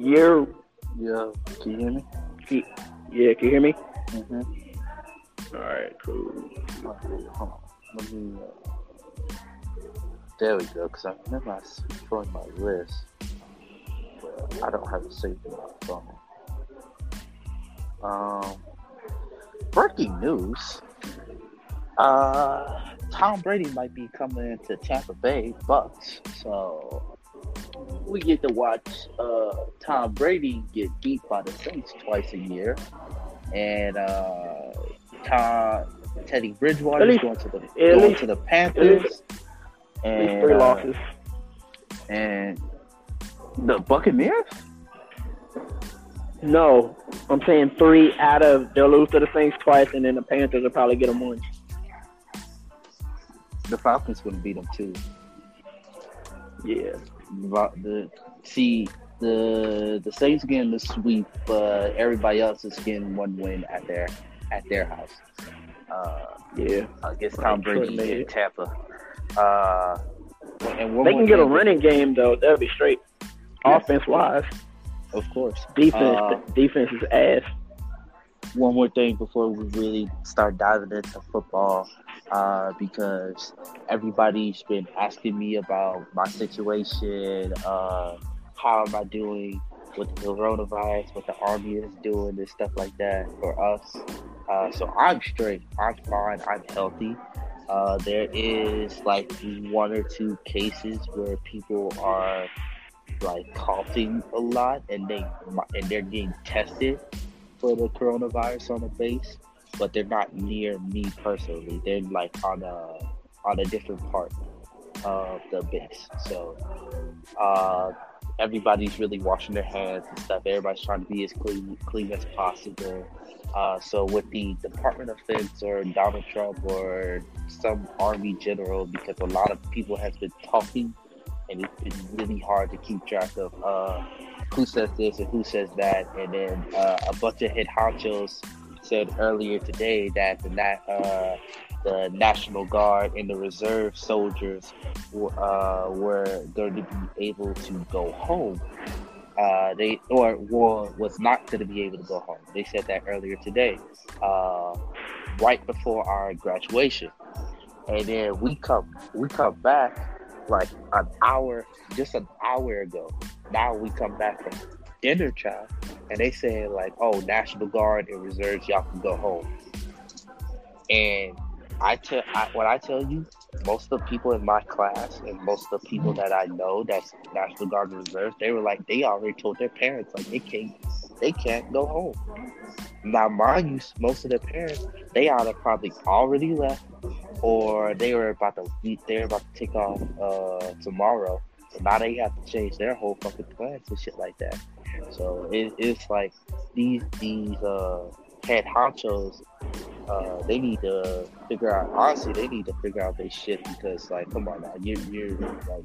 year. Yeah, can you hear me? Yeah, can you hear me? Mm-hmm. All right, cool. Okay, hold on. Let me. Uh, there we go. Because I remember I showing my list, but I don't have it saved in my phone. Um, breaking news. Uh, Tom Brady might be coming to Tampa Bay Bucks, so we get to watch uh, Tom Brady get beat by the Saints twice a year, and uh, Tom Teddy Bridgewater least- going to the going least- to the Panthers, least and three uh, losses. and the Buccaneers. No, I'm saying three out of they'll lose to the Saints twice, and then the Panthers will probably get them once. The Falcons to beat them too. Yeah, The, see the the Saints getting the sweep, but everybody else is getting one win at their at their house. Uh, yeah. against Tom Brady it. Tampa. Uh, and They can get a running game though. That'll be straight. Yes. Offense wise, of course. defense Uh, defense is ass. one more thing before we really start diving into football, uh, because everybody's been asking me about my situation, uh, how am I doing with the coronavirus, what the army is doing, and stuff like that for us. Uh, so I'm straight, I'm fine, I'm healthy. Uh, there is like one or two cases where people are like coughing a lot, and they and they're getting tested for the coronavirus on the base, but they're not near me personally. They're like on a on a different part of the base. So uh, everybody's really washing their hands and stuff. Everybody's trying to be as clean clean as possible. Uh, so with the Department of Defense or Donald Trump or some Army general, because a lot of people has been talking, and it's been really hard to keep track of uh, who says this and who says that. And then uh, a bunch of head honchos said earlier today that the uh, the National Guard and the reserve soldiers uh, were going to be able to go home. Uh, they or war was not going to be able to go home. They said that earlier today, uh, right before our graduation, and then we come we come back like an hour, just an hour ago. Now we come back from dinner child, and they saying like, "Oh, National Guard and reserves, y'all can go home." And I tell I, when I tell you, most of the people in my class and most of the people that I know that's National Guard and reserves, they were like, they already told their parents like they can't they can't go home. Now, mind you, most of their parents they either probably already left or they were about to they were about to take off uh, tomorrow. So now they have to change their whole fucking plans and shit like that. So it, it's like these these uh, head honchos, uh, they need to figure out. Honestly, they need to figure out their shit because like, come on now, you you're like,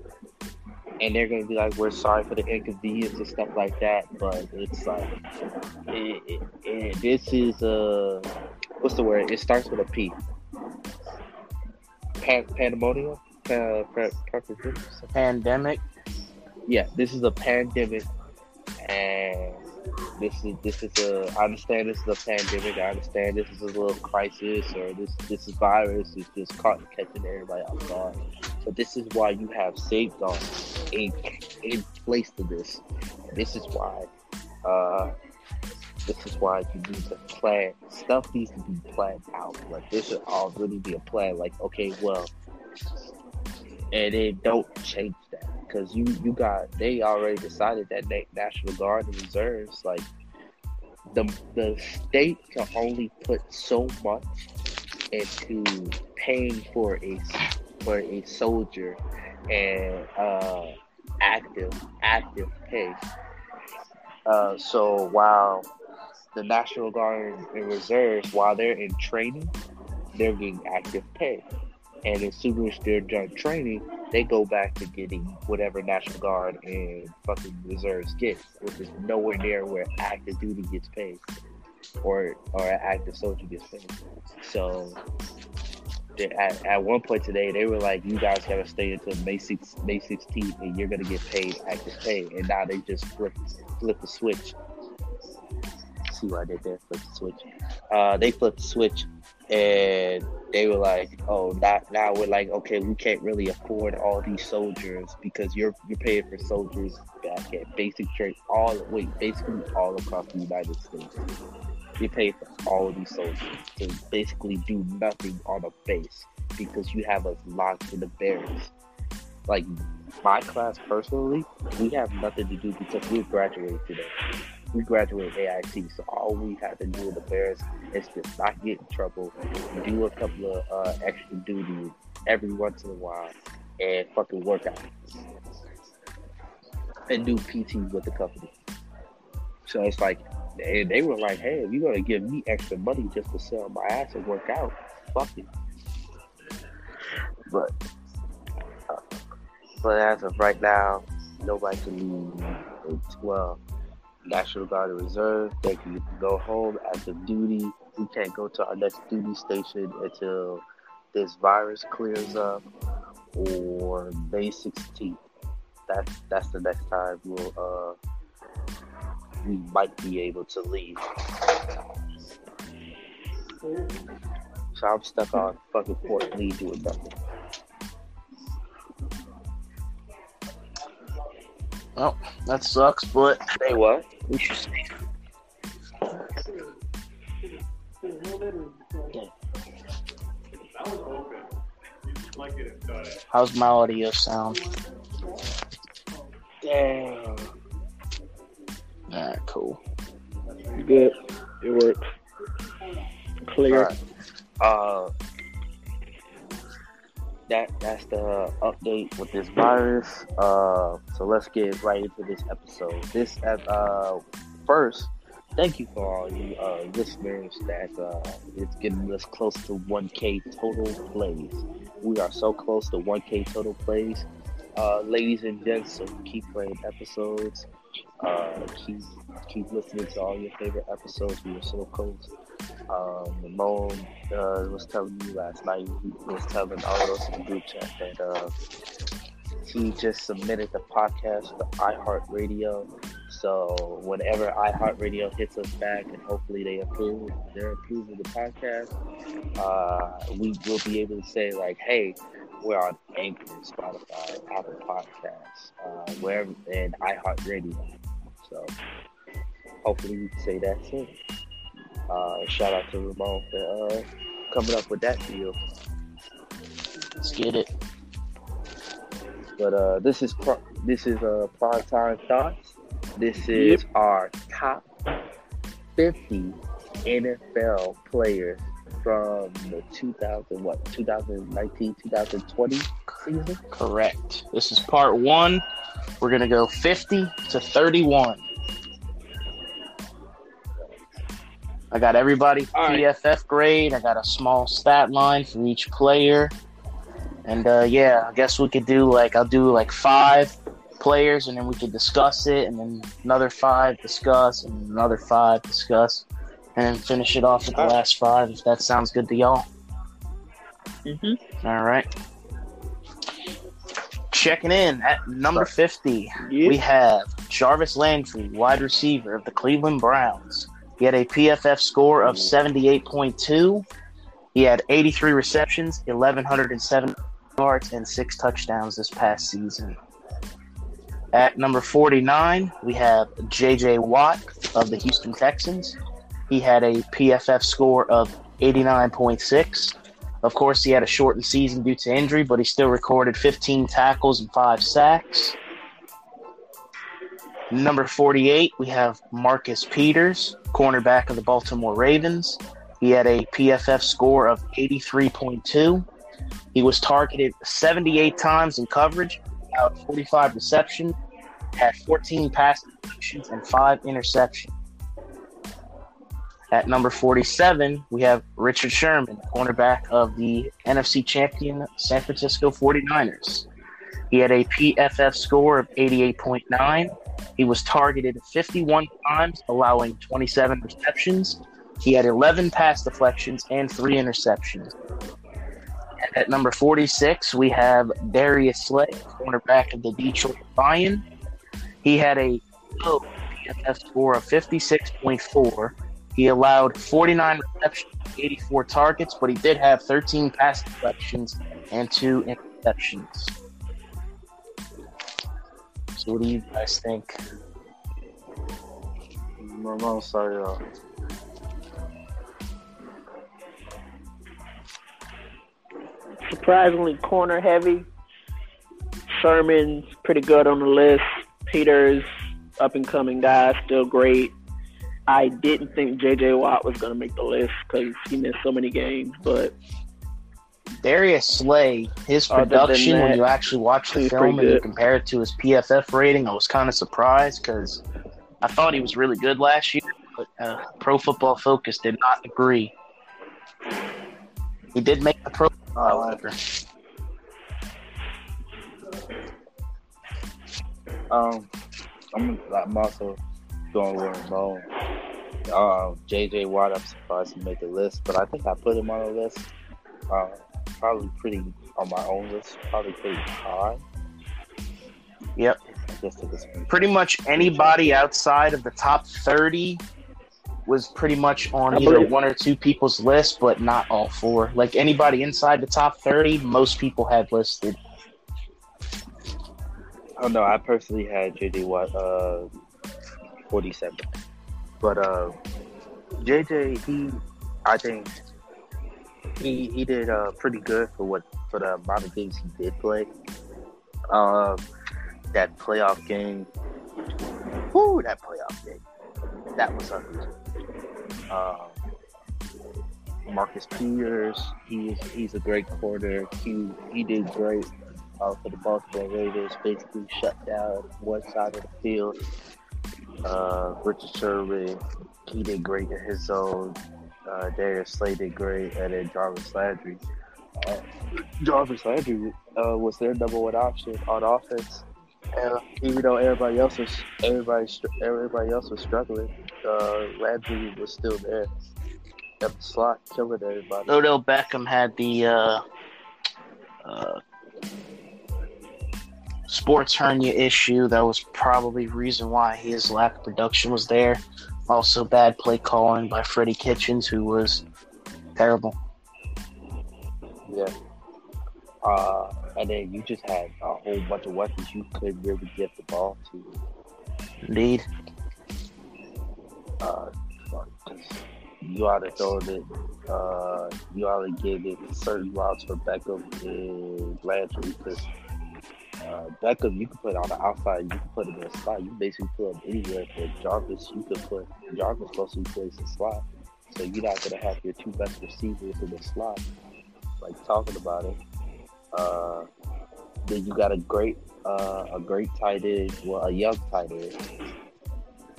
and they're gonna be like, we're sorry for the inconvenience and stuff like that. But it's like, it, it, it, this is uh, what's the word? It starts with a P. Pan- pandemonium. Uh, pre- pre- Pandemic. yeah, this is a pandemic, and this is this is a. I understand this is a pandemic. I understand this is a little crisis, or this this is virus is just caught catching everybody off guard. But this is why you have safeguards in in place to this. This is why. Uh, this is why you need to plan. Stuff needs to be planned out. Like this should all really be a plan. Like okay, well, and then don't change that because you you got they already decided that na- National Guard and reserves like the the state can only put so much into paying for a for a soldier and uh, active active pay. Uh, so while the National Guard and reserves, while they're in training, they're getting active pay. And as soon as they're done training, they go back to getting whatever National Guard and fucking reserves get, which is nowhere near where active duty gets paid or or an active soldier gets paid. So at, at one point today, they were like, "You guys gotta stay until May 6, May 16th, and you're gonna get paid active pay." And now they just flip flip the switch. See what I did there? Flip the switch. Uh, they flipped the switch, and they were like, "Oh, now now we're like, okay, we can't really afford all these soldiers because you're you're paying for soldiers back at basic all wait basically all across the United States." you pay for all these soldiers to basically do nothing on a base because you have us locked in the barracks. Like my class personally, we have nothing to do because we graduated today. We graduated AIT, so all we had to do with the barracks is just not get in trouble, do a couple of uh, extra duties every once in a while, and fucking work out and do PT with the company. So it's like and they were like, "Hey, if you're gonna give me extra money just to sell my ass and work out, fuck it." But, uh, but as of right now, nobody can leave. Well, National Guard and Reserve, they can go home active duty. We can't go to our next duty station until this virus clears up or May 16th. That's that's the next time we'll uh we might be able to leave. So I'm stuck on fucking Fort Lee doing nothing. Well, that sucks, but Say what? How's my audio sound? Damn. Alright, cool. Good. It works. Clear. Alright. Uh, that that's the update with this virus. Uh, so let's get right into this episode. This uh, first, thank you for all you uh, listeners that uh, it's getting us close to 1K total plays. We are so close to 1K total plays. Uh, ladies and gents, so keep playing episodes. Uh, keep keep listening to all your favorite episodes. We are so close. Um, Ramon uh, was telling me last night. He was telling all of us in the group chat that uh, he just submitted the podcast to iHeartRadio. So whenever iHeartRadio hits us back, and hopefully they approve, they're approving the podcast, uh, we will be able to say like, "Hey, we're on Anchor, Spotify, Apple Podcasts, uh, wherever, and iHeartRadio." So hopefully we can say that soon. Uh, shout out to Ramon for uh, coming up with that deal. Let's get it. But uh, this is pro- this is uh, prime time thoughts. This is Yep. our top 50 NFL players from the 2000 what 2019 2020 season. Correct. This is part one. We're gonna go 50 to 31. I got everybody All right. PFF grade. I got a small stat line for each player. And uh, yeah, I guess we could do like I'll do like five players, and then we could discuss it, and then another five discuss, and another five discuss, and then finish it off with the All right. last five. If that sounds good to y'all. Mm-hmm. All right. Checking in at number 50, Yeah. we have Jarvis Landry, wide receiver of the Cleveland Browns. He had a PFF score of 78.2. He had 83 receptions, 1,107 yards, and six touchdowns this past season. At number 49, we have J.J. Watt of the Houston Texans. He had a PFF score of 89.6. Of course, he had a shortened season due to injury, but he still recorded 15 tackles and five sacks. Number 48, we have Marcus Peters, cornerback of the Baltimore Ravens. He had a PFF score of 83.2. He was targeted 78 times in coverage, about 45 receptions, had 14 pass deflections, and five interceptions. At number 47, we have Richard Sherman, cornerback of the NFC champion San Francisco 49ers. He had a PFF score of 88.9. He was targeted 51 times, allowing 27 receptions. He had 11 pass deflections and three interceptions. At number 46, we have Darius Slay, cornerback of the Detroit Lions. He had a low PFF score of 56.4. He allowed 49 receptions, 84 targets, but he did have 13 pass deflections and two interceptions. So, what do you guys think? My mom started off. Surprisingly corner heavy. Sherman's pretty good on the list. Peters, up and coming guy, still great. I didn't think J.J. Watt was going to make the list because he missed so many games, but Darius Slay, his production, when you actually watch the film and you compare it to his PFF rating, I was kind of surprised because I thought he was really good last year, but uh, Pro Football Focus did not agree. He did make the Pro, however. Um, I'm, I'm also going with Ramon. Um, JJ Watt, I'm surprised he made the list, but I think I put him on the list. Uh, probably pretty on my own list, probably pretty high. Yep. I guess it was Pretty much anybody outside of the top 30 was pretty much on I either believe- one or two people's list, but not all four. Like anybody inside the top 30, most people had listed. Oh no, I personally had JJ Watt uh 47. But uh JJ he I think he he did uh pretty good for what for the amount of games he did play. Um that playoff game Whoo, that playoff game. That was ugly. Um Marcus Peters, he's he's a great corner. He he did great uh, for the Baltimore Ravens, basically shut down one side of the field. Uh, Richard Sherman, he did great in his zone. Uh, Darius Slay did great, and then Jarvis Landry. Uh, Jarvis Landry uh, was their number one option on offense. And even though everybody else was everybody everybody else was struggling, uh, Landry was still there. At the slot, killing everybody. Odell Beckham had the uh, uh, sports hernia issue. That was probably reason why his lack of production was there. Also, bad play calling by Freddie Kitchens, who was terrible. Yeah. Uh, and then you just had a whole bunch of weapons you couldn't really get the ball to. Indeed. Uh, you ought to throw it. Uh, you ought to give it certain routes for Beckham and Landry because uh, Beckham you can put on the outside, you can put him in a slot. You basically put him anywhere. But Jarvis, you could put Jarvis mostly plays the slot, so you're not gonna have your two best receivers in the slot. Like talking about it. Uh, then you got a great, uh, a great tight end, well, a young tight end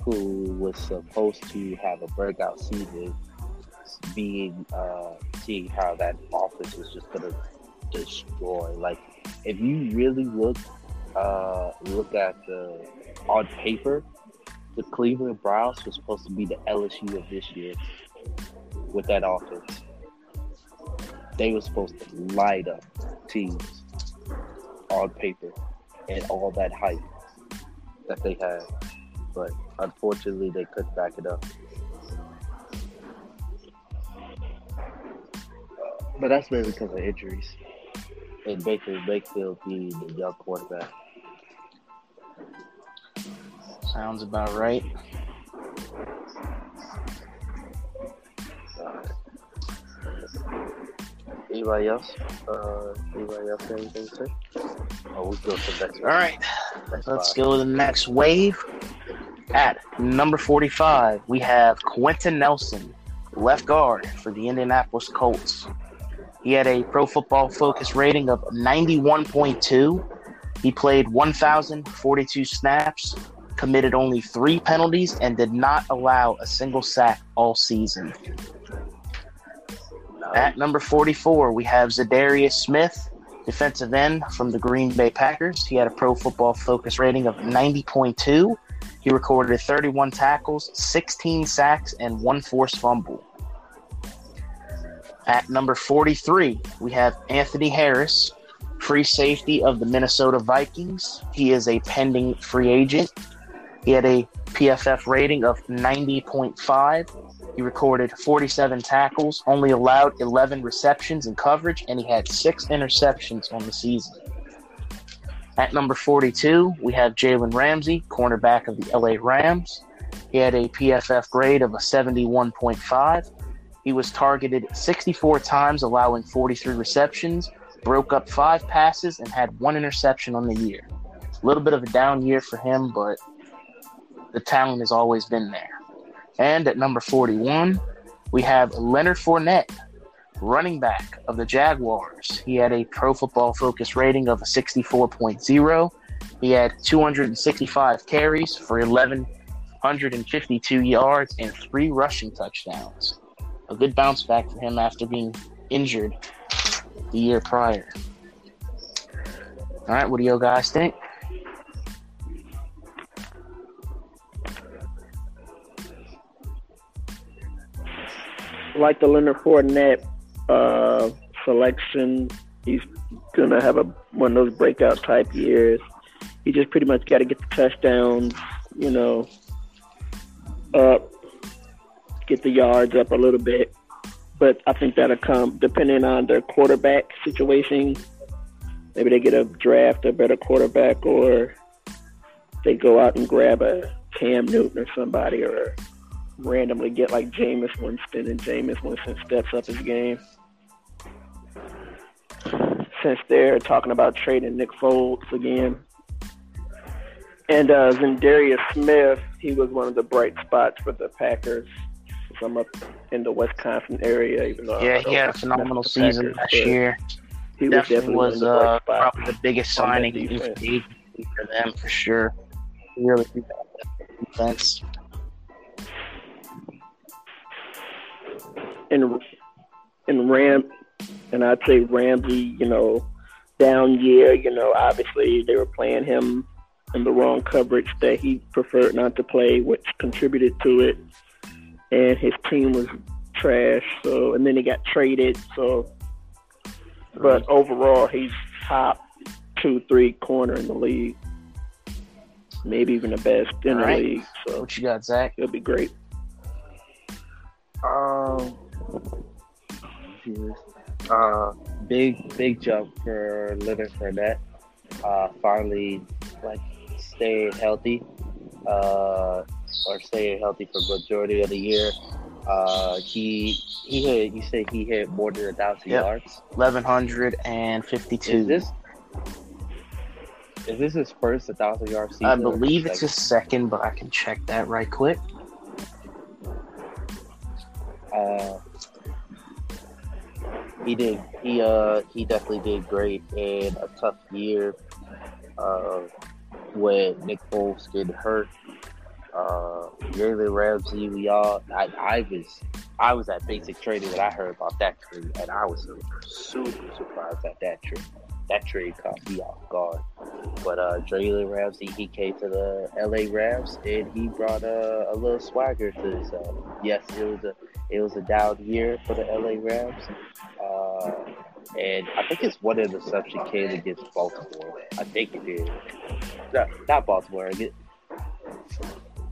who was supposed to have a breakout season, being uh, seeing how that offense was just gonna destroy. Like, if you really look uh, look at the on paper, the Cleveland Browns was supposed to be the LSU of this year with that offense. They were supposed to light up teams on paper and all that hype that they had. But unfortunately, they couldn't back it up. But that's mainly because of injuries. And Baker Mayfield being the young quarterback. Sounds about right. Anybody else? Uh, anybody else have anything to say? Oh, we go to the next All. Next Let's go to the next wave. At number 45, we have Quenton Nelson, left guard for the Indianapolis Colts. He had a pro football focus rating of 91.2. He played 1,042 snaps, committed only three penalties, and did not allow a single sack all season. At number 44, we have Za'Darius Smith, defensive end from the Green Bay Packers. He had a pro football focus rating of 90.2. He recorded 31 tackles, 16 sacks, and one forced fumble. At number 43, we have Anthony Harris, free safety of the Minnesota Vikings. He is a pending free agent. He had a PFF rating of 90.5. He recorded 47 tackles, only allowed 11 receptions in coverage, and he had six interceptions on the season. At number 42, we have Jalen Ramsey, cornerback of the LA Rams. He had a PFF grade of a 71.5. He was targeted 64 times, allowing 43 receptions, broke up five passes, and had one interception on the year. A little bit of a down year for him, but the talent has always been there. And at number 41, we have Leonard Fournette, running back of the Jaguars. He had a pro football focus rating of a 64.0. He had 265 carries for 1,152 yards and three rushing touchdowns a good bounce back for him after being injured the year prior. All right, what do you guys think? Like the Leonard Fournette uh, selection, he's gonna have a one of those breakout type years. He just pretty much got to get the touchdowns, you know, up get the yards up a little bit. But I think that'll come depending on their quarterback situation. Maybe they get a draft a better quarterback, or they go out and grab a Cam Newton or somebody, or randomly get like Jameis Winston, and Jameis Winston steps up his game. Since they're talking about trading Nick Foles again. And uh, Za'Darius Smith, he was one of the bright spots for the Packers I'm up in the Wisconsin area. Even though yeah, he had a phenomenal season last year. He definitely was, definitely was uh, probably the biggest signing for them for sure. He really defense. And and Ram and I'd say Ramsey, you know, down year, you know, obviously they were playing him in the wrong coverage that he preferred not to play, which contributed to it and his team was trash. So and then he got traded. So, but overall, he's top two, three corner in the league. Maybe even the best in the league. So what you got, Zach? It'll be great. Um, uh, big big jump for Leonard Fournette. Uh, finally, like staying healthy. Uh, or staying healthy for the majority of the year. Uh, he he hit. You say he hit more than a thousand yep. yards. Eleven hundred and fifty-two. Is this is this his first thousand yard season? I believe it's his second, but I can check that right quick. Uh, he did. He uh he definitely did great in a tough year. Uh, when Nick Foles getting hurt, uh, Jalen Ramsey, we all, I, I was, I was at basic training when I heard about that trade, and I was super surprised at that trade. That trade caught me off guard. But uh, Jalen Ramsey, he came to the LA Rams, and he brought a, a little swagger to himself. Yes, it was a, it was a down year for the LA Rams. Uh, and I think it's one interception came against Baltimore. I think it did. Not, Baltimore. It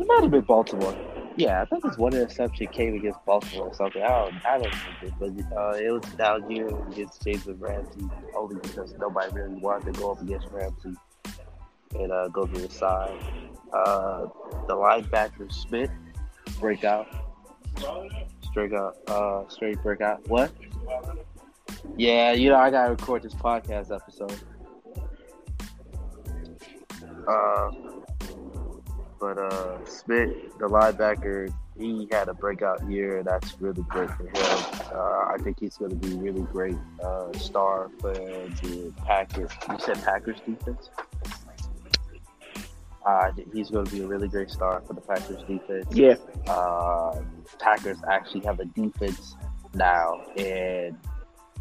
might have been Baltimore. Yeah, I think it's one interception came against Baltimore or something. I don't, I don't remember, but uh, it was down here against James Ramsey only because nobody really wanted to go up against Ramsey and uh, go to the side. Uh, the linebacker Smith breakout, straight up, uh, straight breakout. What? Yeah, you know I gotta record this podcast episode. Uh, but uh, Smith, the linebacker, he had a breakout year, that's really great for him. Uh, I think he's going to be really great uh, star for the Packers. You said Packers defense. Uh, he's going to be a really great star for the Packers defense. Yeah. Uh, Packers actually have a defense now, and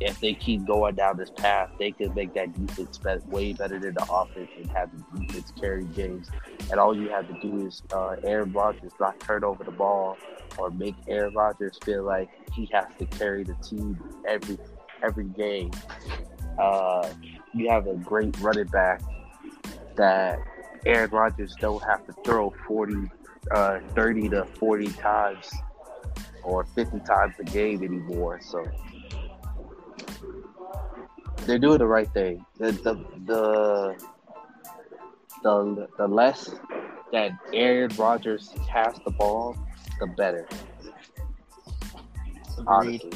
if they keep going down this path, they could make that defense way better than the offense and have the defense carry games. And all you have to do is uh, Aaron Rodgers not turn over the ball or make Aaron Rodgers feel like he has to carry the team every every game. Uh, you have a great running back that Aaron Rodgers don't have to throw 40, uh, 30 to 40 times or 50 times a game anymore. So they're doing the right thing. The the the the, the less that Aaron Rodgers has the ball, the better. Agreed. Honestly,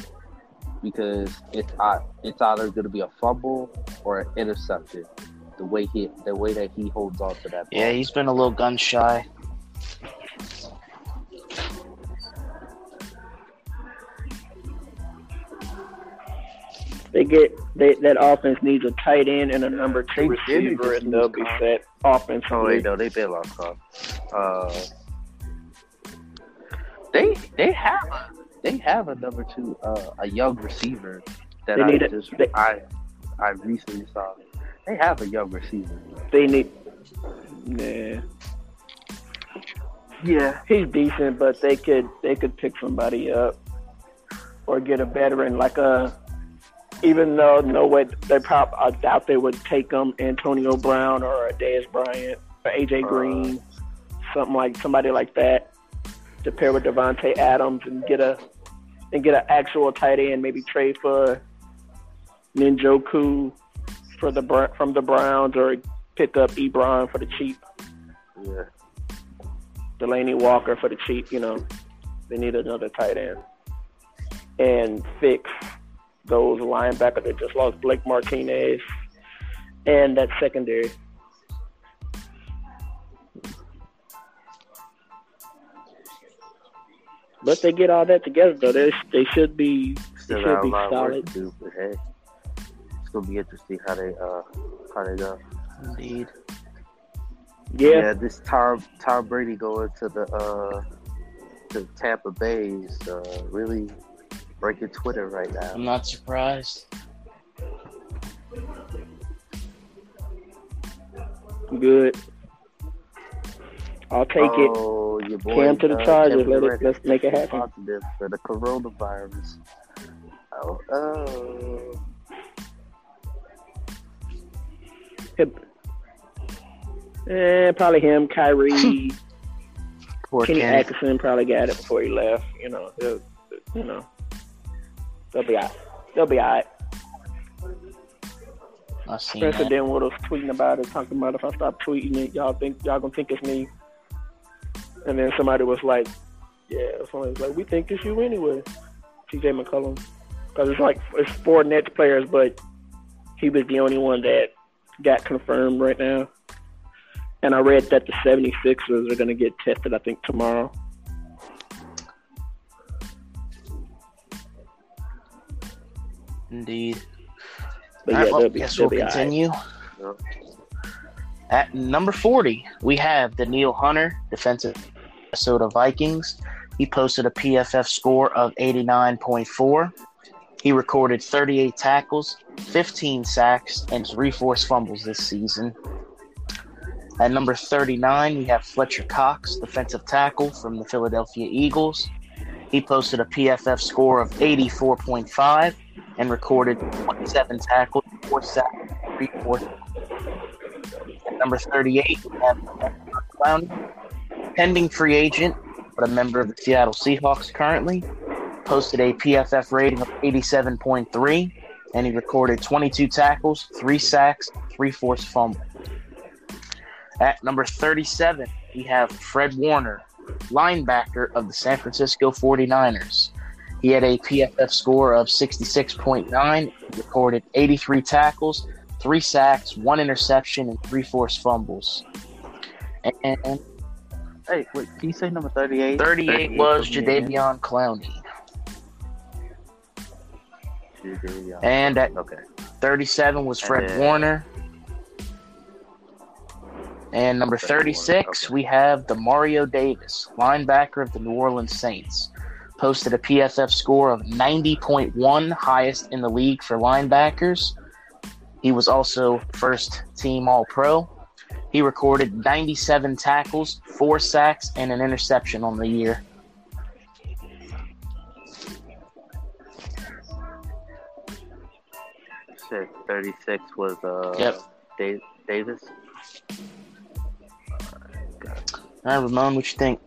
because it's uh, it's either going to be a fumble or an interception. The way he the way that he holds on to that ball. Yeah, he's been a little gun shy. They get they, that offense needs a tight end and a number two receiver, and they'll be set Oh offensively. wait, no, they been lost off. Uh, they they have a they have a number two uh, a young receiver that I a- just they- I I recently saw. They have a young receiver. They need. Yeah, Yeah, he's decent, but they could they could pick somebody up or get a veteran like a. Even though no way they probably I doubt they would take them Antonio Brown or a Dez Bryant or AJ Uh, Green, something like somebody like that to pair with Davante Adams and get a and get an actual tight end, maybe trade for Njoku for the from the Browns or pick up Ebron for the cheap, yeah. Delanie Walker for the cheap. You know, they need another tight end and fix those linebackers that just lost Blake Martinez and that secondary. But they get all that together though. They they should be Still should be lot solid. do, but hey, it's gonna be interesting how they uh how they go. Indeed. yeah. this Tom Tom Brady going to the uh to Tampa Bay is uh, really breaking Twitter right now. I'm not surprised. Good. I'll take it. oh, your boy, Cam to the uh, Chargers. Let it, let's make it happen. Positive for the coronavirus. Oh, oh. Hip- Eh, probably him, Kyrie, Poor Kenny Kenny. Atkinson probably got it before he left. You know, they'll, you know, they'll be out. They'll be all right. I've seen Spencer that. Dinwiddie was tweeting about it, talking about if I stop tweeting it, y'all think y'all gonna think it's me. And then somebody was like, "Yeah," somebody was like, "We think it's you anyway." T.J. McCullum, because it's like it's four Nets players, but he was the only one that got confirmed right now. And I read that the 76ers are gonna get tested. I think tomorrow. Indeed. But All yeah, right, well, be, guess we'll right. continue. Yep. At number 40, we have Danielle Hunter, defensive Minnesota Vikings. He posted a PFF score of 89.4. He recorded 38 tackles, 15 sacks, and three forced fumbles this season. At number 39, we have Fletcher Cox, defensive tackle from the Philadelphia Eagles. He posted a PFF score of 84.5 and recorded 27 tackles, 4 sacks, 3 forced at number 38, we have Clowney, pending free agent, but a member of the Seattle Seahawks currently. Posted a PFF rating of 87.3, and he recorded 22 tackles, 3 sacks, 3 forced fumbles. At number 37, we have Fred Warner, linebacker of the San Francisco 49ers. He had a PFF score of 66.9, recorded 83 tackles, three sacks, one interception, and three forced fumbles. And Hey, wait, can you say number 38? 38 was for? Jadeveon Clowney. Jadeveon. And at Okay. 37 was Fred then- Warner. And number Fred Warner, 36, okay. we have Demario Davis, linebacker of the New Orleans Saints. Posted a PFF score of 90.1, highest in the league for linebackers. He was also first team All Pro. He recorded 97 tackles, four sacks, and an interception on the year. Shit, 36 was uh, Yep. Dave, Davis. All right, Ramon, what you think?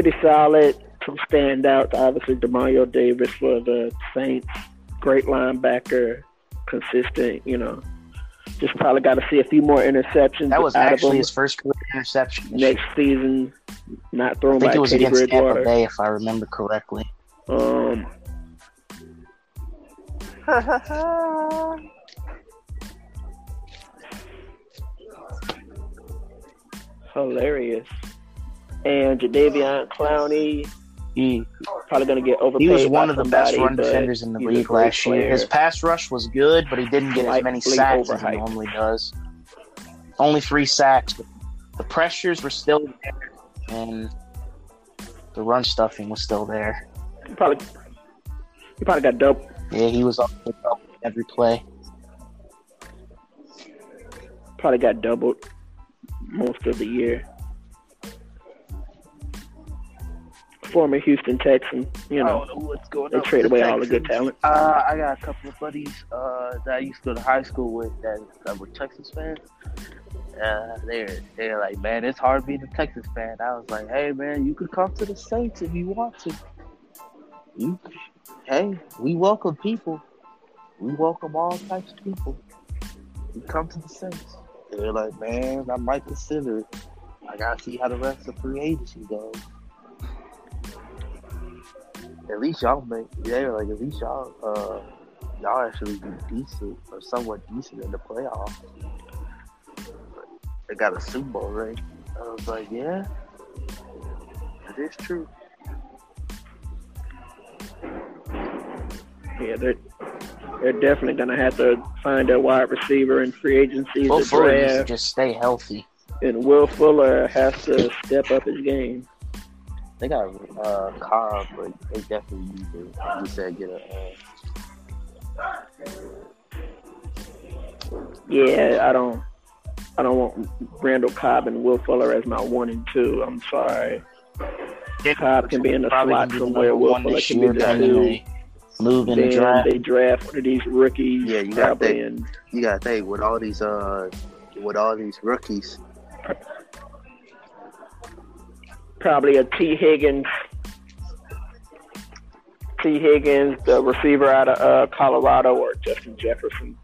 Pretty solid. Some standouts. Obviously, Demario Davis for the Saints. Great linebacker. Consistent, you know. Just probably got to see a few more interceptions That was actually his first career interception. next season. Not thrown I think by it was against Tampa Bridgewater. Bay, if I remember correctly. Um, hilarious. And Jadeveon Clowney He probably going to get overpaid. he was one of the best run defenders in the league last year. His pass rush was good, but he didn't get as many sacks as he normally does. Only three sacks. But the pressures were still there, and the run stuffing was still there. He probably he probably got double. Yeah, he was up every play. Probably got doubled most of the year. Former Houston Texan, you know, know what's going they on. trade with away all the good talent. Uh, I got a couple of buddies uh, that I used to go to high school with that, that were Texas fans. Uh, they're they're like, man, it's hard being a Texas fan. I was like, hey, man, you could come to the Saints if you want to. You, hey, we welcome people. We welcome all types of people. You come to the Saints. They're like, man, I might consider it. I gotta see how the rest of free agency goes. At least y'all make yeah, like at least y'all uh y'all actually be decent or somewhat decent in the playoffs. They got a Super Bowl ring. I was like, yeah, it is true. Yeah, they're they're definitely gonna have to find a wide receiver in free agency Will Fuller needs to draft, just stay healthy. and Will Fuller has to step up his game. They got uh Cobb, but they definitely need to you said get a uh, Yeah, I don't, I don't want Randall Cobb and Will Fuller as my one and two. I'm sorry. Cobb can be in the Probably slot gonna be the somewhere. Will Fuller can be the two. a move in the draft. they draft one of these rookies. Yeah, you got probably that. in you gotta think with all these uh with all these rookies, probably a Tee Higgins. Tee Higgins, the receiver out of uh, Colorado, or Justin Jefferson.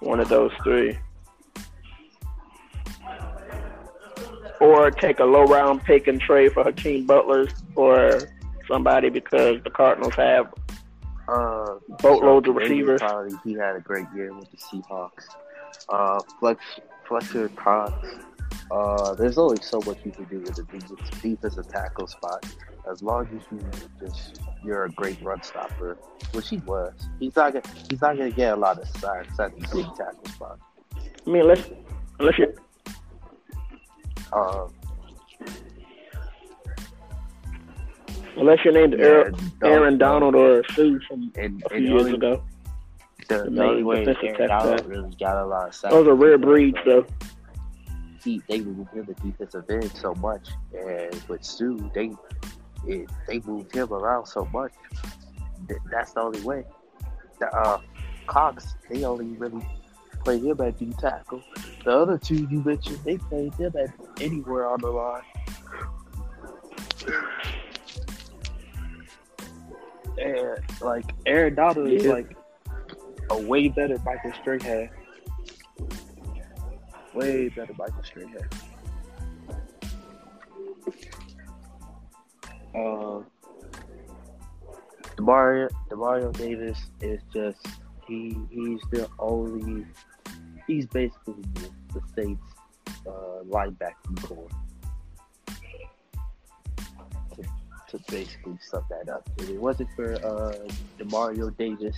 One of those three. Or take a low round pick and trade for Hakeem Butler or somebody because the Cardinals have uh boatloads of receivers. Probably he had a great year with the Seahawks. Uh, Flex, Fletcher Cox. Uh, there's only so much you can do with the defensive, tackle spot. As long as you just you're a great run stopper, which he was. He's not gonna he's not gonna get a lot of sacks at the big tackle spot. I mean, unless unless you Um, unless your name's yeah, Aaron, Aaron Donald or Suh from and, a few years only, ago. the, the the only way Aaron. Donald really got a lot of sacks. Those are rare breeds, though. He they moved him the defensive end so much, and with Stu, they it, they moved him around so much. That, that's the only way. The, uh, Cox, they only really played him at D tackle. The other two you mentioned, they played him at anywhere on the line. And like Aaron Donald is like a way better Michael Strahan. Way better Michael Strahan. Uh, Demario Demario Davis is just he he's the only he's basically the, the state's uh, linebacking core. To, to basically sum that up, if it wasn't for uh, Demario Davis,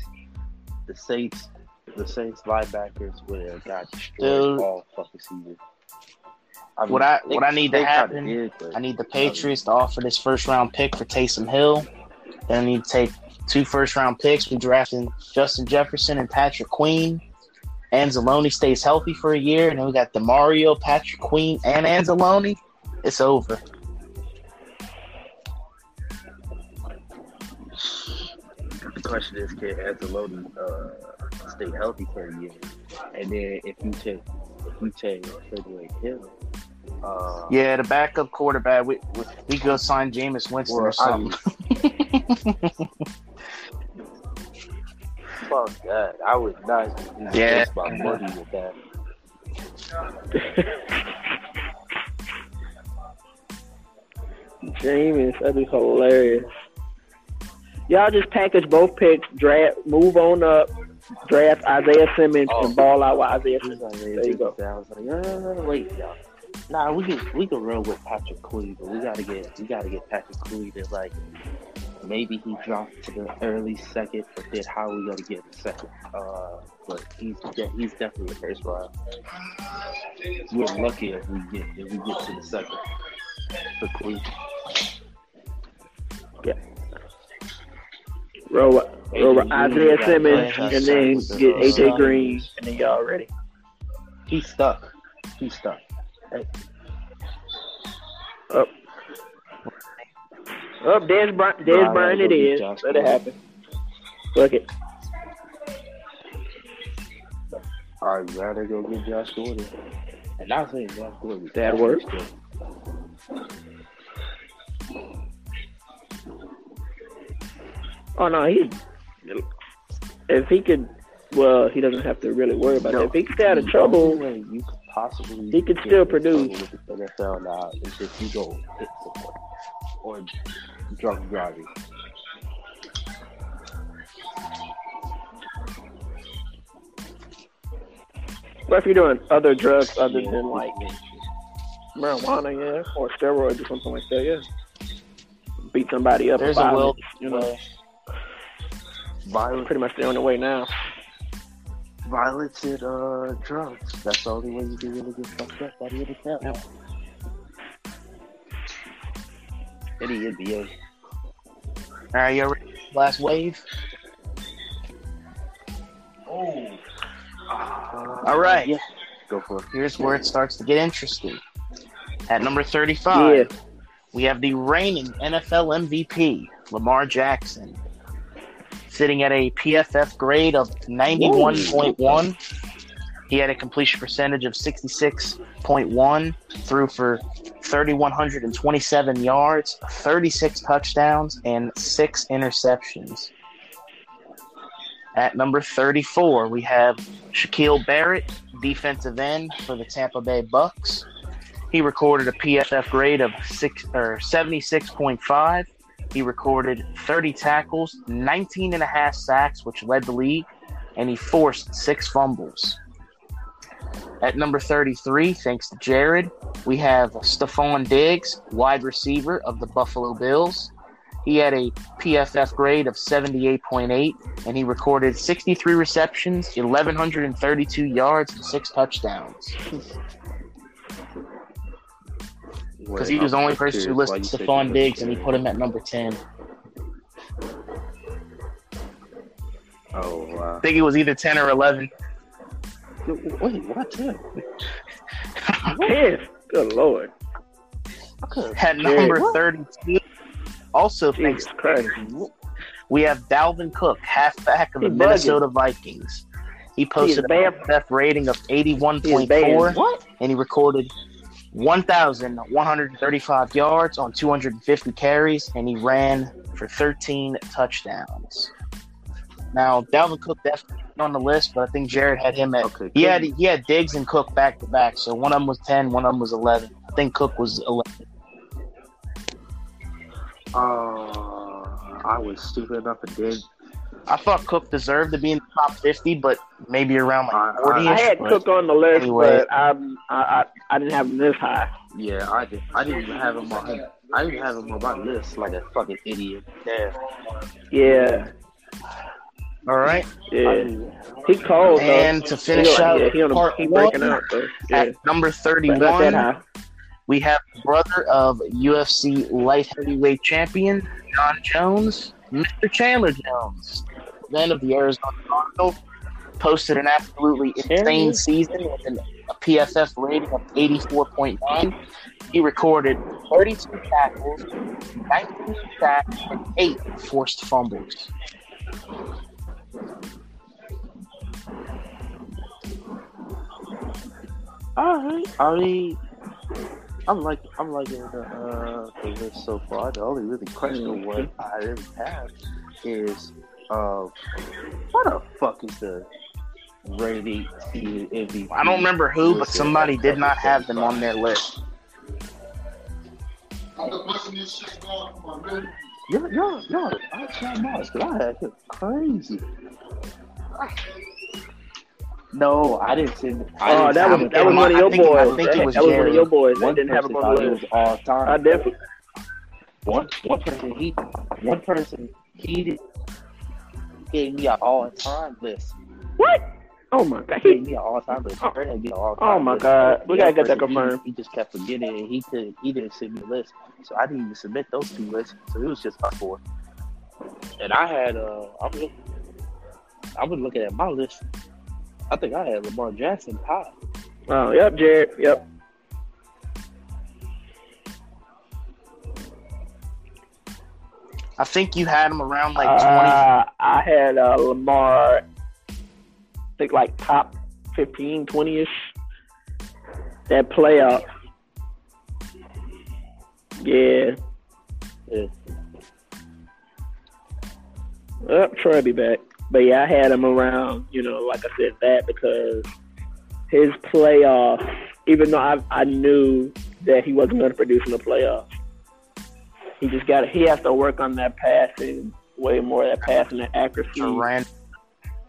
the Saints the Saints linebackers would have got destroyed Dude. all fucking season. I What I- what I need to happen, did, I need the Patriots to offer this first round pick for Taysom Hill. Then I need to take two first round picks. We drafting Justin Jefferson and Patrick Queen. Anzalone stays healthy for a year, and then we got Demario, Patrick Queen, and Anzalone. It's over. The question is, can Anzalone uh, stay healthy for a year? And then if you take if you take Frederick Hill, uh, Yeah, the backup quarterback. We we, we go sign Jameis Winston or Or I something. fuck that. I would not Yeah. my money with that. Jameis, that'd be hilarious. Y'all just package both picks, draft, move on up, draft Isaiah Simmons, Oh. and ball out with Isaiah Simmons. like, There you go. I was like, uh, wait, y'all. Nah, we can we can run with Patrick Queen, but we gotta get we gotta get Patrick Queen in like maybe he dropped to the early second, but then how we gonna get the second? Uh, but he's de- he's definitely a first round. We're lucky if we get if we get to the second for Queen. Roll, roll AJ Isaiah Simmons, and then get stuck. AJ Green, and then y'all ready. He's stuck. He's stuck. Up. Up, Dez Bryant, Dez I Bryant gotta it go get Let it Gordon. happen. Look it. I'd rather go get Josh Gordon. And I saying Josh Gordon. That works. Oh no, he. If he could, well, he doesn't have to really worry about No, that. If he could stay out of trouble, you could possibly He could still produce. NFL now is if you go hit someone or drunk driving. what if you're doing other drugs other Yeah, than like marijuana, yeah, or steroids or something like that, yeah. Beat somebody up. Will. you know. Violence, Pretty much the only way now. violence and uh, drugs. That's all the only way you can really get fucked up by the NFL. Yep. Any NBA. All right, you ready? for the Last wave. Oh. All right. Yeah. Go for it. Here's where it starts to get interesting. At number 35, Yeah. we have the reigning NFL MVP, Lamar Jackson, sitting at a PFF grade of 91.1. He had a completion percentage of 66.1, threw for 3,127 yards, 36 touchdowns, and six interceptions. At number 34, we have Shaquil Barrett, defensive end for the Tampa Bay Bucks. He recorded a PFF grade of six or 76.5. He recorded 30 tackles, 19 and a half sacks, which led the league, and he forced six fumbles. At number 33, thanks to Jared, we have Stefon Diggs, wide receiver of the Buffalo Bills. He had a PFF grade of 78.8, and he recorded 63 receptions, 1,132 yards, and six touchdowns. Because he was the only person who listed Stefon Diggs, and he put him at number 10. Oh wow. I think it was either 10 or 11. Wait, what? Ten? Good lord. At number What? 32, also thanks Christ. we have Dalvin Cook, halfback of the bugging. Minnesota Vikings. He posted a. PFF rating of 81.4, and he recorded 1,135 yards on 250 carries, and he ran for 13 touchdowns. Now, Dalvin Cook definitely on the list, but I think Jared had him at. Okay. He had he had Diggs and Cook back to back, so one of them was 10, one of them was 11. I think Cook was 11. Uh, I was stupid enough and did. I thought Cook deserved to be in the top 50, but maybe around I- like 40 I had Cook on the list, Anyway. but I'm, I, I I didn't have him this high. Yeah, I did. I didn't even have him on. I didn't have him on my list like a fucking idiot. Yeah. Yeah. All right. Yeah, he called. And though. to finish he, out yeah, he, part he breaking one, out. Though. Yeah, At number but not that 31, we have brother of UFC light heavyweight champion Jon Jones, Mr. Chandler Jones, then of the Arizona Cardinals, posted an absolutely insane season with an, a PFF rating of 84.9. He recorded 32 tackles, 19 sacks, and eight forced fumbles. All right. I mean, I'm like I'm liking the uh, the list so far. The only really question what I really have is uh, what the fuck is the rating MVP? I don't remember who, but somebody did not have them on their list. Yo, yo, yo, I tried Mars, but I had it crazy. No, I didn't send. Oh, didn't that was that was one of your think- I boys. think it That, was that was one of your boys. That One didn't have person him on the it list. all time. I definitely. One one person he one person he did, gave me an all time list. What? Oh my god. He gave me an all time list. Oh. He me all-time Oh, my list. God. We gotta get that he- confirmed. He, just kept forgetting and he did he didn't send me a list. So I didn't even submit those two lists. So it was just us four. And I had uh I was I was looking at my list. I think I had Lamar Jackson high. oh, yep, Jared. Yep. I think you had him around like 20. Uh, I had uh, Lamar, I think like top 15, 20 ish. That playoff. Yeah. Yeah. Up, Troy be back. But yeah, I had him around, you know, like I said, that because his playoff, even though I, I knew that he wasn't going to produce in the playoffs, he just got he has to work on that passing way more, that passing, that accuracy. Duran.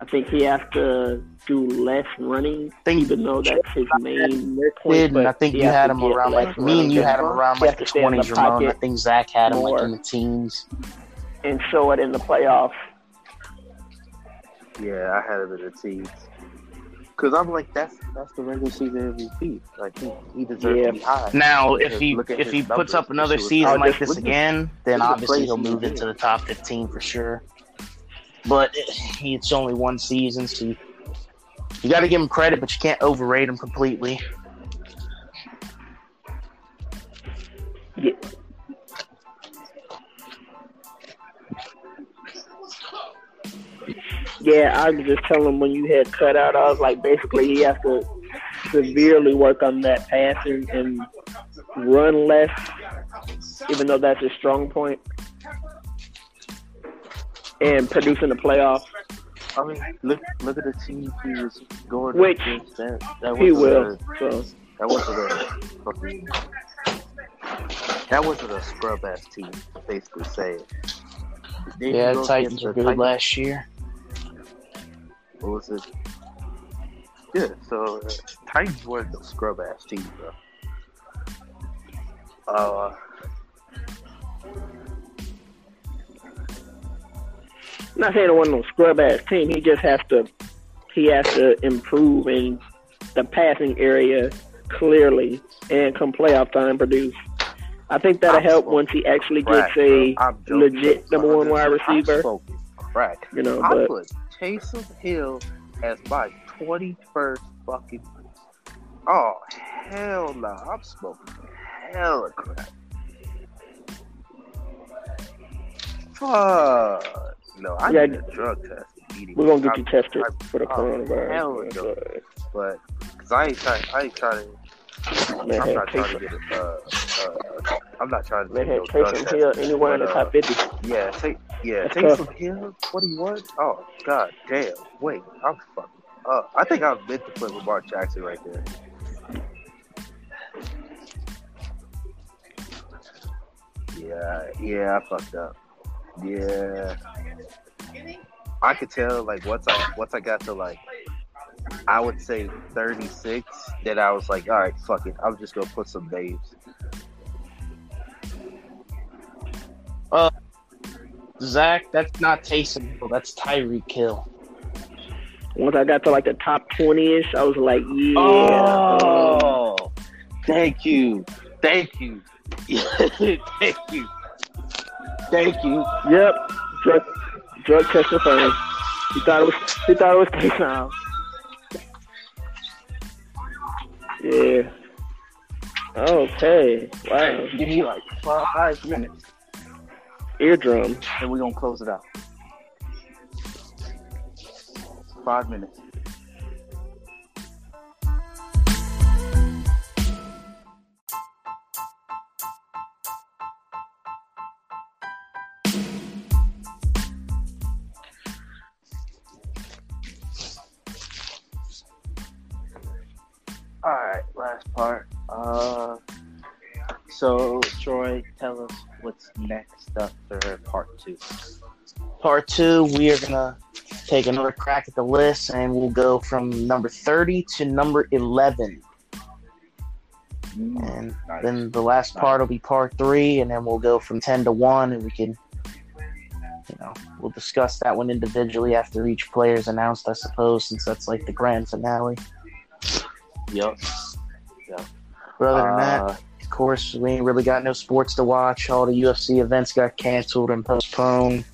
I think he has to do less running, I think even though that's his main point. but I think you had him around like me and you had him around like the to stay in twenties, Ramon. I think Zach had him like in the teens. and show it in the playoffs. Yeah, I had him in the teams. Cause I'm like, that's that's the regular season MVP. Like he, he deserves Yeah. to be high. Now, if he if his he puts up another season like this look at- again, then look at the obviously he'll move did. into the top fifteen for sure. But eh, it's only one season, so you, you got to give him credit, but you can't overrate him completely. Yeah. Yeah, I was just telling him when you had cut out, I was like, basically, he has to severely work on that passing and run less, even though that's his strong point, and producing the playoffs. I mean, look look at the team he was going Which against. That, that He wasn't will. A, So that wasn't a fucking. That wasn't a scrub ass team. Basically saying. Then Yeah, the Titans were good Titans. last year. What was it? Yeah, so uh, Titans weren't no scrub ass team, bro. Uh, I'm not saying it wasn't no scrub ass team. He just has to he has to improve in the passing area clearly and come playoff time produce. I think that'll I'm help once he actually crack, gets a bro. I'm joking. legit number one wide receiver. You know, I but Taysom Hill as my 21st fucking. Oh, hell no. I'm smoking hella crap. Fuck. No, I Yeah, need a drug test. we're gonna get you tested I'm- for the oh, hell no. But, because I ain't trying, I ain't trying to. Man, I'm not trying to get it. Uh, uh, I'm not trying to man take no Taysom. Hill anywhere in the uh, top fifty. Yeah, take yeah, That's take tough. Hill. Twenty-one. Oh God, damn. Wait, I'm fucking. Uh, I think I meant to put Lamar Jackson right there. Yeah, yeah, I fucked up. Yeah, I could tell. Like once I once I got to like, I would say thirty-six. Then I was like, all right, fuck it. I'm just gonna put some names. Uh, Zach, that's not Taysom Hill. That's Tyreek Hill. Once I got to like the top twenty ish, I was like, yeah. Oh, thank you, thank you, thank you, thank you. Yep. Drug drug test confirmed. He thought it was he thought it was Taysom. Yeah. Okay. Wow. Give me like five minutes, Eardrum. and we're gonna close it out. Five minutes. What's next up for part two. Part two, we are gonna take another crack at the list, and we'll go from number thirty to number eleven, and Nice. then the last part will be part three, and then we'll go from ten to one, and we can, you know, we'll discuss that one individually after each player is announced, I suppose, since that's like the grand finale. Yep. Yep. But other than that, Uh, of course, we ain't really got no sports to watch. All the UFC events got canceled and postponed,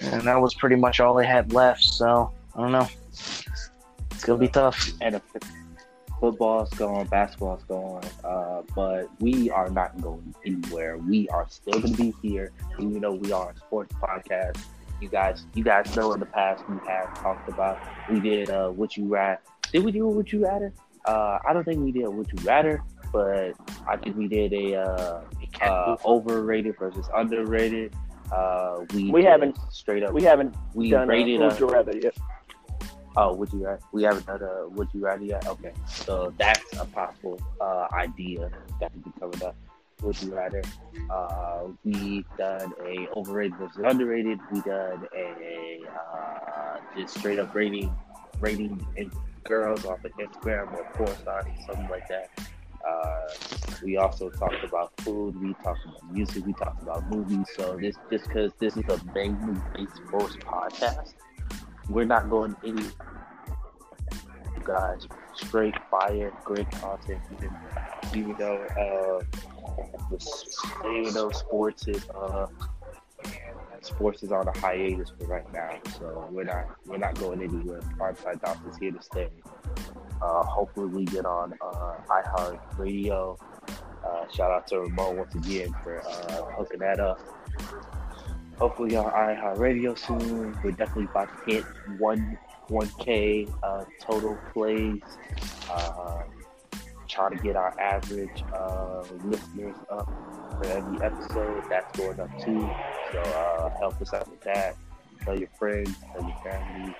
and that was pretty much all they had left. So I don't know. It's gonna be tough. and football's going, basketball's going, uh, but we are not going anywhere. We are still to be here, even though we are a sports podcast. You guys, you guys know in the past we have talked about. We did uh, what you rat. Did we do what you rather? Uh, I don't think we did what you rather, but I think we did a uh, uh, overrated versus underrated. Uh, we We haven't- straight up. We haven't we done rated a Who'd You Rather yet. Oh, would you rather? We haven't done a would you rather yet. Okay, so that's a possible uh, idea that could be covered up. Would you rather? Uh, we done a overrated versus underrated. We done a uh, just straight up rating rating in girls off of Instagram or porn stars or something like that. Uh, we also talked about food. We talked about music. We talked about movies. So this just because this is a mainly based sports podcast we're not going any guys straight fire great content even even though uh even though sports is uh sports is on a hiatus for right now so we're not we're not going anywhere Farnside Docs is here to stay uh hopefully we get on uh iHeart Radio uh shout out to Ramon once again for uh hooking that up hopefully on iHeartRadio soon. We're definitely about to hit one one K uh, total plays. Uh, try to get our average uh, listeners up for every episode. That's going up too. So uh, help us out with that. Tell your friends, tell your family.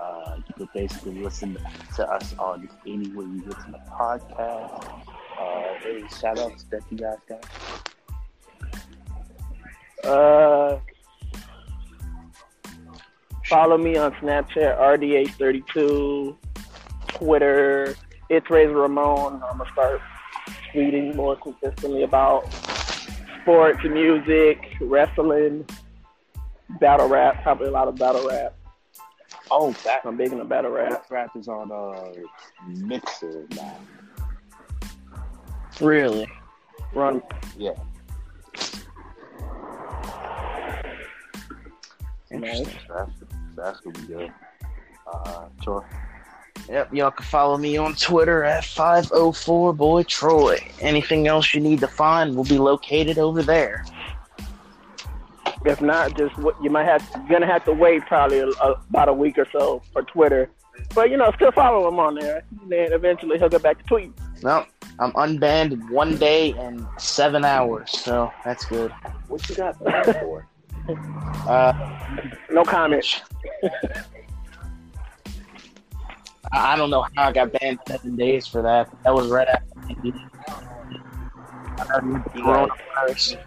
Uh, you can basically listen to us on anywhere you listen to podcasts. Uh, any shout outs that you guys got? Uh, follow me on Snapchat, RDH32, Twitter. It's Razor Ramon. I'm gonna start tweeting more consistently about sports, music, wrestling, battle rap. Probably a lot of battle rap. Oh, back I'm big into battle rap. Rap Rap is on uh, Mixer now. Really? Run. Yeah. Interesting. So that's, so that's gonna be good. Uh, sure. Yep, y'all can follow me on Twitter at 504boy Troy. Anything else you need to find will be located over there. If not, just you might have. You're gonna have to wait probably a, a, about a week or so for Twitter. But you know, still follow him on there. Then eventually he'll get back to tweet. No, I'm unbanned in one day and seven hours, so that's good. What you got for? Uh, No comment. I don't know how I got banned seven days for that. That was right after I did. Heard You coronavirus.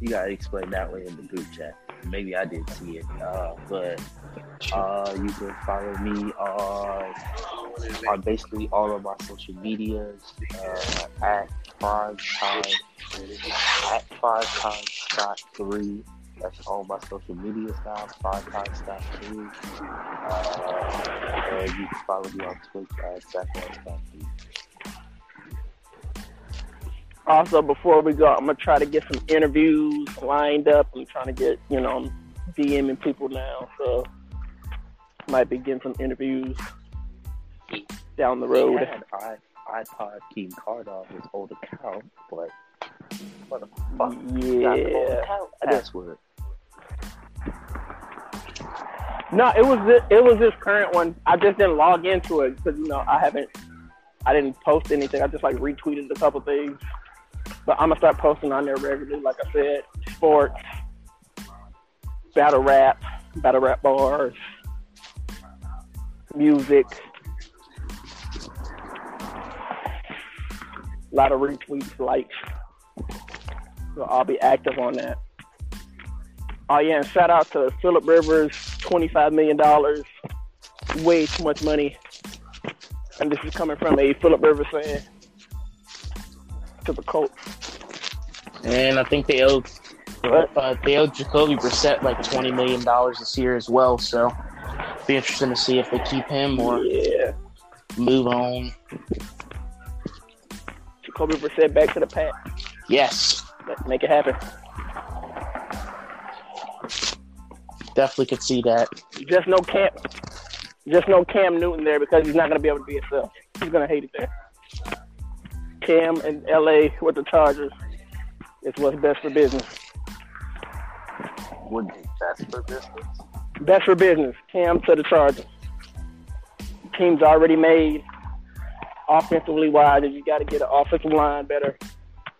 You gotta explain that way in the group chat. Maybe I didn't see it, uh, but uh, you can follow me on on basically all of my social medias uh, at five times at five times dot three That's all my social media stuff, podcast stuff too. Uh, and you can follow me on Twitch at Zach Also, before we go, I'm gonna try to get some interviews lined up. I'm trying to get, you know, I'm DMing people now, so might be getting some interviews down the road. I, iPod King card on his old account, but what the fuck? Yeah, password. No, it was this, it was this current one. I just didn't log into it because you know I haven't, I didn't post anything. I just like retweeted a couple things, but I'm gonna start posting on there regularly. Like I said, sports, battle rap, battle rap bars, music, a lot of retweets, likes. So I'll be active on that. Oh yeah, and shout out to Philip Rivers, twenty-five million dollars, way too much money. And this is coming from a Philip Rivers fan to the Colts. And I think they owe uh, they owe Jacoby Brissett like twenty million dollars this year as well. So be interesting to see if they keep him or yeah. move on. Jacoby Brissett back to the pack. Yes, make it happen. Definitely could see that. Just no Cam, just no Cam Newton there because he's not going to be able to be himself. He's going to hate it there. Cam in L.A. with the Chargers is what's best for business. Wouldn't be best for business. Best for business. Cam to the Chargers. Team's already made. Offensively wise, you got to get an offensive line better.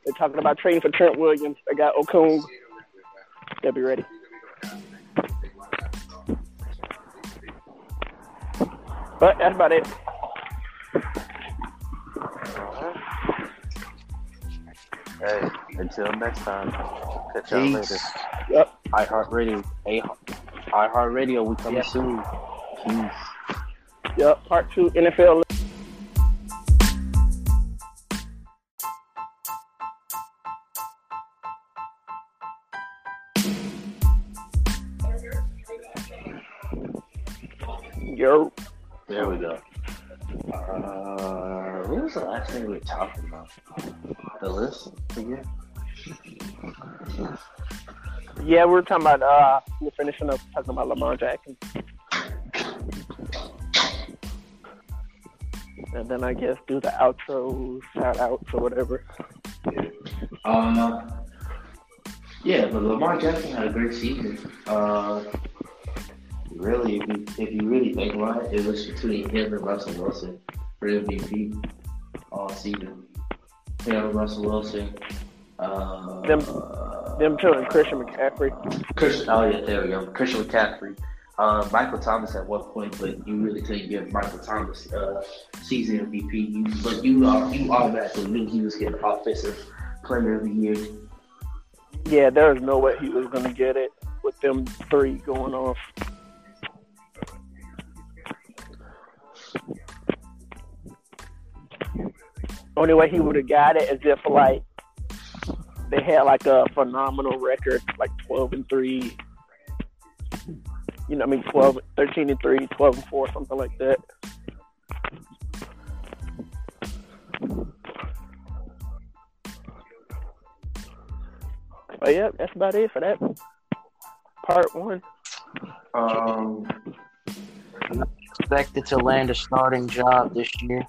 They're talking about trading for Trent Williams. They got Okung. They'll be ready. But that's about it. Hey, until next time. Catch y'all later. Peace. Yep. iHeartRadio. iHeartRadio, we coming Yep. soon. Peace. Yep. Part two NFL. What was the last thing we were talking about? The list again? Yeah, we were talking about uh we're finishing up talking about Lamar Jackson. And then I guess do the outro shout outs or whatever. Uh, yeah, but Lamar Jackson had a great season. Uh, really, if you, if you really think about it, it was between him and Russell Wilson for MVP all season. Him and Russell Wilson. Uh, Them- Them two and Christian McCaffrey. Christian, oh yeah, there we go. Christian McCaffrey. Uh, Michael Thomas at one point, but you really couldn't give Michael Thomas uh, season MVP. You, but you uh, you automatically knew he was getting offensive player of the year. Yeah, there was no way he was gonna get it with them three going off. Only way he would have got it is if like they had like a phenomenal record, like twelve and three. You know, I mean 12, 13 and 3, 12 and 4, something like that. But yeah, that's about it for that part one. Um, Expected to land a starting job this year.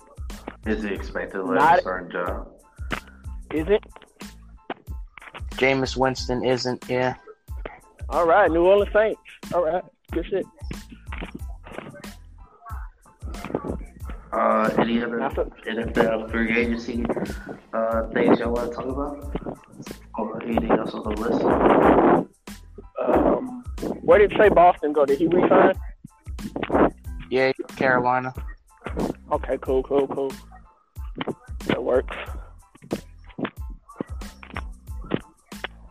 Is he expected to Not- let a certain job? Is it? Jameis Winston isn't. Yeah. All right, New Orleans Saints. All right, good shit. Uh, any other That's it. NFL free agency uh, things y'all want to talk about? Or anything else on the list? Um, where did Tre Boston go? Did he resign? Yeah, Carolina. Okay, cool, cool, cool. That works.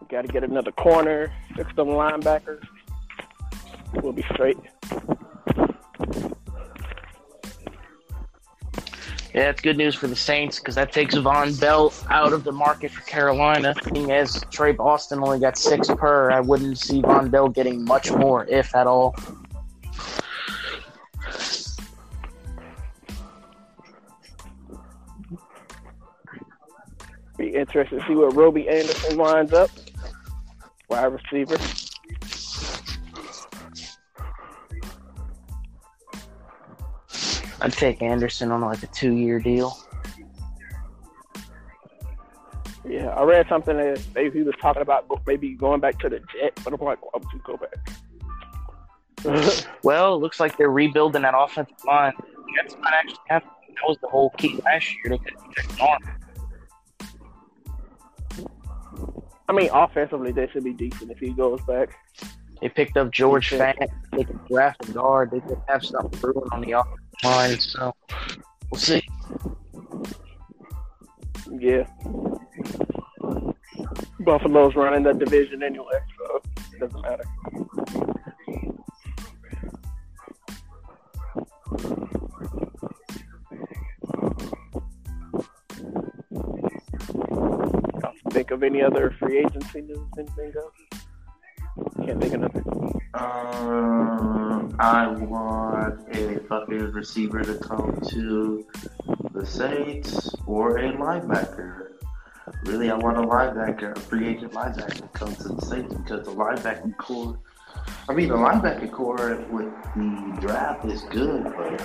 Got to get another corner, fix them linebackers. We'll be straight. Yeah, it's good news for the Saints because that takes Vonn Bell out of the market for Carolina. Being as Tre Boston only got six per, I wouldn't see Vonn Bell getting much more, if at all. Interested to see where Robby Anderson winds up. Wide receiver. I'd take Anderson on like a two-year deal. Yeah, I read something that maybe he was talking about maybe going back to the Jets, but I'm like, why would you go back? Well, it looks like they're rebuilding that offensive line. Jets might actually have. That was the whole key last year. They couldn't protect the arm. I mean, offensively, they should be decent if he goes back. They picked up George Fant. They could draft a guard. They could have something brewing on the offensive line. So we'll see. Yeah. Buffalo's running that division anyway, so it doesn't matter. Think of any other free agency news? Anything else? Can't think of nothing. Um, I want a fucking receiver to come to the Saints or a linebacker. Really, I want a linebacker, a free agent linebacker to come to the Saints because the linebacker core. I mean, the linebacker core with the draft is good, but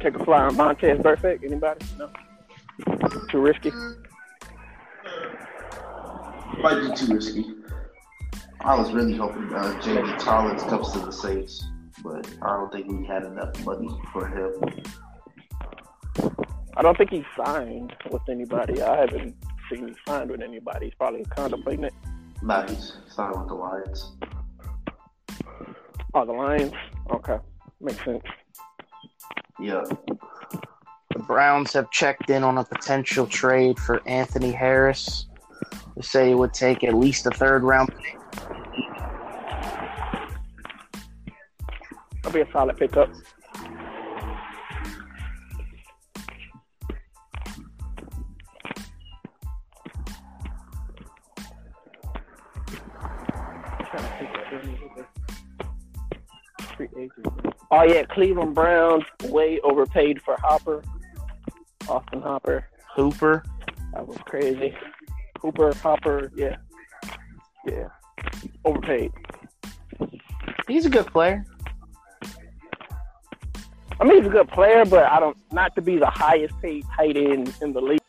Take a flyer on Montez Perfect. Anybody? No. Too risky. might be too risky. I was really hoping uh, Jamie Collins comes to the Saints, but I don't think we had enough money for him. I don't think he signed with anybody. I haven't seen him signed with anybody. He's probably contemplating it. Nah, he's signed with the Lions. Oh, the Lions. Okay, makes sense. Yeah. The Browns have checked in on a potential trade for Anthony Harris. They say it would take at least a third round pick. That'll be a solid pickup. Free agent. Oh yeah, Cleveland Browns way overpaid for Hopper. Austin Hopper. Hooper. That was crazy. Hooper, Hopper, yeah. Yeah. Overpaid. He's a good player. I mean, he's a good player, but I don't not to be the highest paid tight end in the league.